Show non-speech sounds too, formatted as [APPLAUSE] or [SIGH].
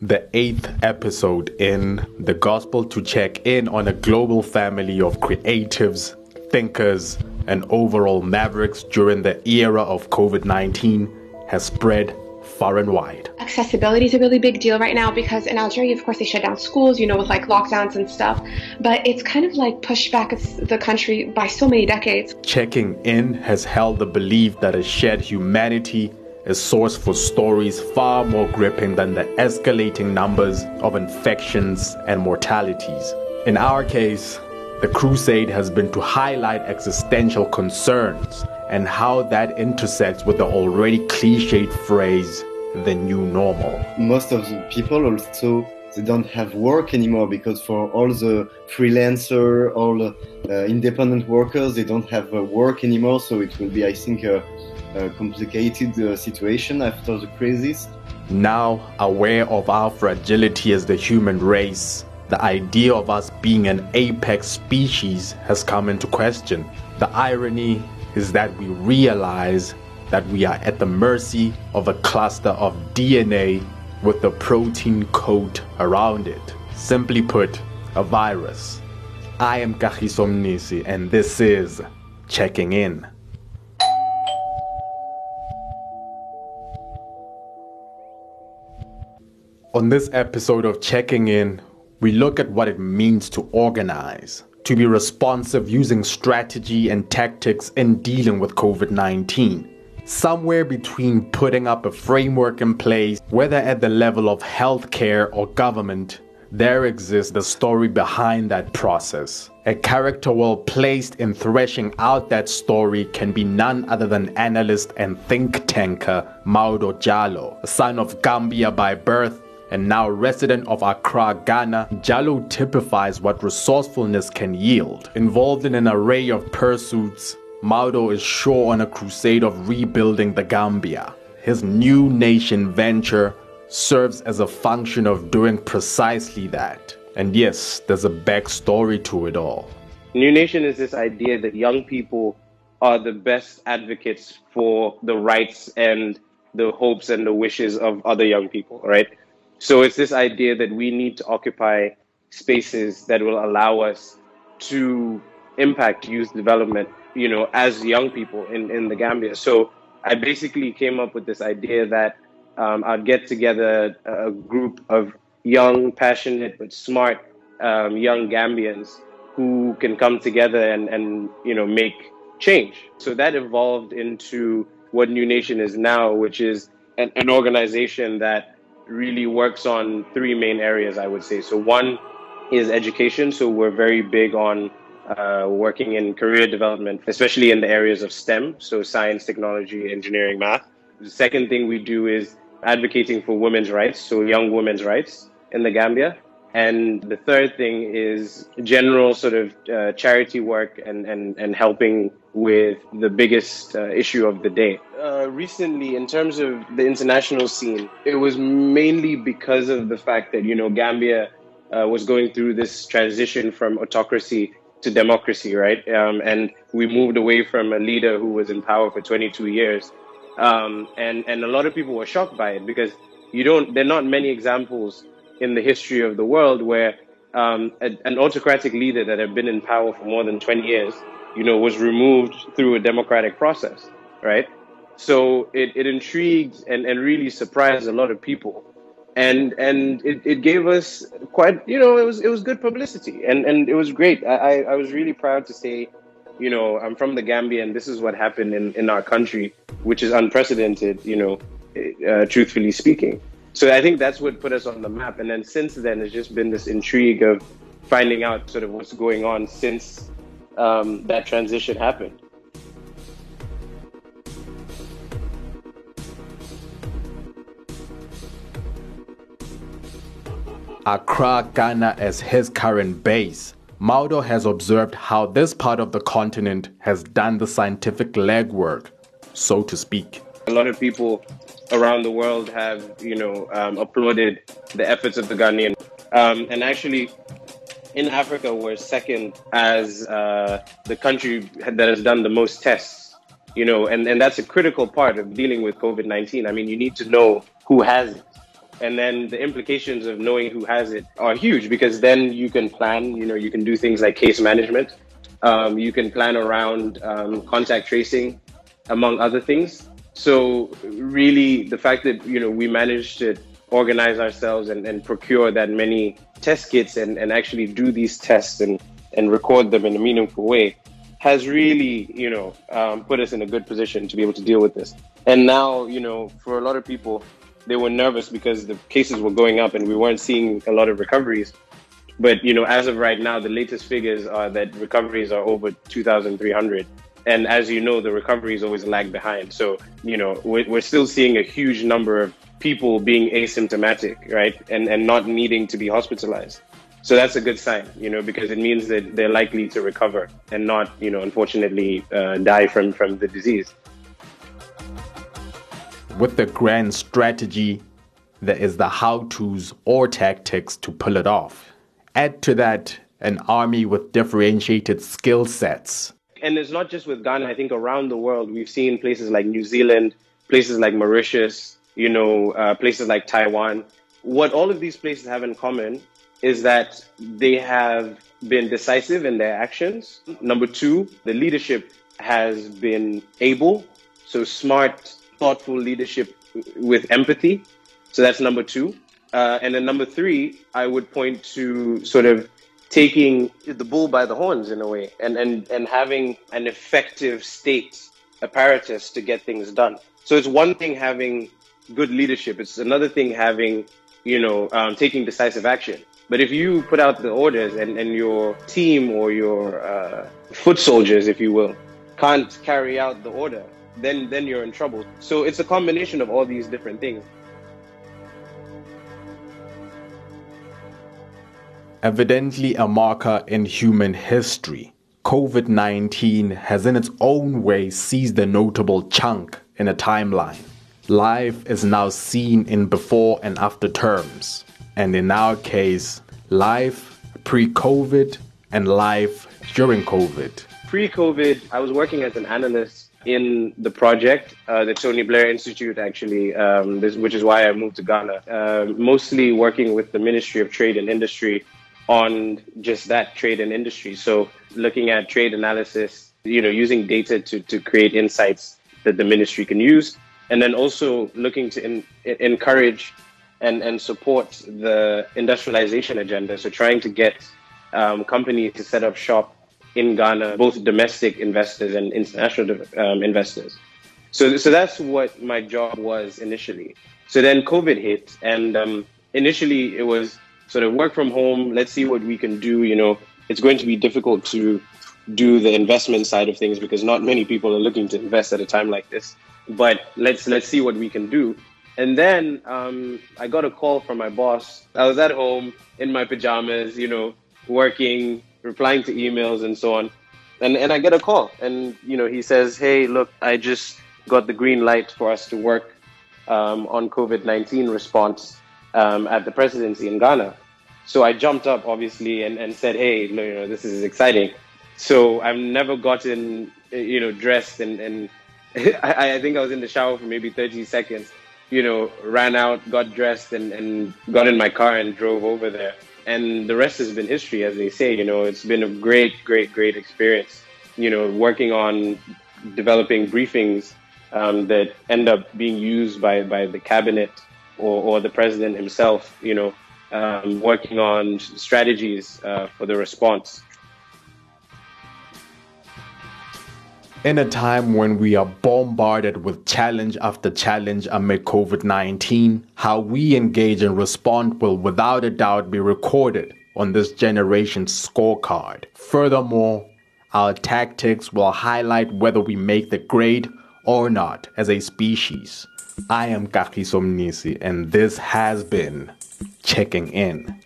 the eighth episode in the gospel to check in on a global family of creatives, thinkers, and overall mavericks during the era of COVID 19 has spread far and wide. Accessibility is a really big deal right now because in Algeria, of course, they shut down schools, you know, with like lockdowns and stuff. But it's kind of like pushed back the country by so many decades. Checking in has held the belief that a shared humanity is source for stories far more gripping than the escalating numbers of infections and mortalities. In our case, the crusade has been to highlight existential concerns and how that intersects with the already cliched phrase, the new normal. Most of the people also they don't have work anymore because for all the freelancer, all the uh, independent workers, they don't have uh, work anymore. So it will be, I think, a, a complicated uh, situation after the crisis. Now, aware of our fragility as the human race, the idea of us being an apex species has come into question. The irony is that we realize that we are at the mercy of a cluster of DNA with a protein coat around it. Simply put, a virus. I am Kagiso Mnisi and this is Checking In. On this episode of Checking In, we look at what it means to organize, to be responsive using strategy and tactics in dealing with COVID 19 somewhere between putting up a framework in place, whether at the level of healthcare or government, there exists the story behind that process. A character well placed in threshing out that story can be none other than analyst and think tanker Maodo Jallow, a son of Gambia by birth and now resident of Accra, Ghana, Jallow typifies what resourcefulness can yield. Involved in an array of pursuits, Maodo is sure on a crusade of rebuilding the Gambia. His New Nation venture serves as a function of doing precisely that. And yes, there's a backstory to it all. New Nation is this idea that young people are the best advocates for the rights and the hopes and the wishes of other young people, right? So it's this idea that we need to occupy spaces that will allow us to impact youth development you know, as young people in, in the Gambia. So I basically came up with this idea that um, I'd get together a group of young, passionate, but smart um, young Gambians who can come together and, and, you know, make change. So that evolved into what New Nation is now, which is an, an organization that really works on three main areas, I would say. So one is education. So we're very big on uh, working in career development, especially in the areas of STEM, so science, technology, engineering, math. The second thing we do is advocating for women's rights, so young women's rights in the Gambia. And the third thing is general sort of uh, charity work and, and, and helping with the biggest uh, issue of the day. Uh, recently, in terms of the international scene, it was mainly because of the fact that, you know, Gambia uh, was going through this transition from autocracy to democracy, right? Um, and we moved away from a leader who was in power for 22 years. Um, and, and a lot of people were shocked by it because you don't, there are not many examples in the history of the world where um, a, an autocratic leader that had been in power for more than 20 years, you know, was removed through a democratic process, right? So it, it intrigued and, and really surprised a lot of people. And and it, it gave us quite you know it was it was good publicity. And and it was great. I, I was really proud to say you know i'm from the gambia and this is what happened in in our country which is unprecedented you know uh, truthfully speaking so i think that's what put us on the map and then since then it's just been this intrigue of finding out sort of what's going on since um, that transition happened Accra, Ghana as his current base. Maodo has observed how this part of the continent has done the scientific legwork, so to speak. A lot of people around the world have, you know, um, applauded the efforts of the Ghanaian. Um, and actually, in Africa, we're second as uh, the country that has done the most tests. You know, and, and that's a critical part of dealing with COVID 19. I mean, you need to know who has it And then the implications of knowing who has it are huge because then you can plan, you know, you can do things like case management. Um, you can plan around um, contact tracing, among other things. So really the fact that, you know, we managed to organize ourselves and, and procure that many test kits and, and actually do these tests and, and record them in a meaningful way has really, you know, um, put us in a good position to be able to deal with this. And now, you know, for a lot of people, they were nervous because the cases were going up and we weren't seeing a lot of recoveries. But, you know, as of right now, the latest figures are that recoveries are over 2,300. And as you know, the recovery is always lag behind. So, you know, we're, we're still seeing a huge number of people being asymptomatic, right? And, and not needing to be hospitalized. So that's a good sign, you know, because it means that they're likely to recover and not, you know, unfortunately uh, die from, from the disease. With the grand strategy, there is the how to's or tactics to pull it off. Add to that an army with differentiated skill sets. And it's not just with Ghana, I think around the world, we've seen places like New Zealand, places like Mauritius, you know, uh, places like Taiwan. What all of these places have in common is that they have been decisive in their actions. Number two, the leadership has been able, so smart, thoughtful leadership with empathy. So that's number two. Uh, and then number three, I would point to sort of taking the bull by the horns in a way and, and, and having an effective state apparatus to get things done. So it's one thing having good leadership. It's another thing having, you know, um, taking decisive action. But if you put out the orders and, and your team or your uh, foot soldiers, if you will, can't carry out the order, then then you're in trouble. So it's a combination of all these different things. Evidently a marker in human history, COVID 19 has in its own way seized a notable chunk in a timeline. Life is now seen in before and after terms. And in our case, life pre COVID and life during COVID. Pre COVID, I was working as an analyst in the project, uh, the Tony Blair Institute, actually, um, this, which is why I moved to Ghana. Uh, mostly working with the Ministry of Trade and Industry on just that trade and industry. So looking at trade analysis, you know, using data to, to create insights that the ministry can use and then also looking to in, encourage and, and support the industrialization agenda. So trying to get um, companies to set up shop in Ghana, both domestic investors and international um, investors. So, so that's what my job was initially. So then COVID hit, and um, initially it was sort of work from home. Let's see what we can do. You know, it's going to be difficult to do the investment side of things because not many people are looking to invest at a time like this but let's let's see what we can do. And then um, I got a call from my boss. I was at home in my pajamas, you know, working, replying to emails and so on. And and I get a call, and you know, he says, "Hey, look, I just got the green light for us to work um, on COVID nineteen response um, at the presidency in Ghana." So I jumped up, obviously, and, and said, "Hey, you know, this is exciting." So I've never gotten, you know, dressed and, and [LAUGHS] I, I think I was in the shower for maybe 30 seconds. You know, ran out, got dressed, and, and got in my car and drove over there. And the rest has been history, as they say. You know, it's been a great, great, great experience. You know, working on developing briefings um, that end up being used by, by the cabinet or, or the president himself, you know, um, working on strategies uh, for the response. In a time when we are bombarded with challenge after challenge amid COVID 19, how we engage and respond will without a doubt be recorded on this generation's scorecard. Furthermore, our tactics will highlight whether we make the grade or not as a species. I am Kagiso Somnisi, and this has been Checking In.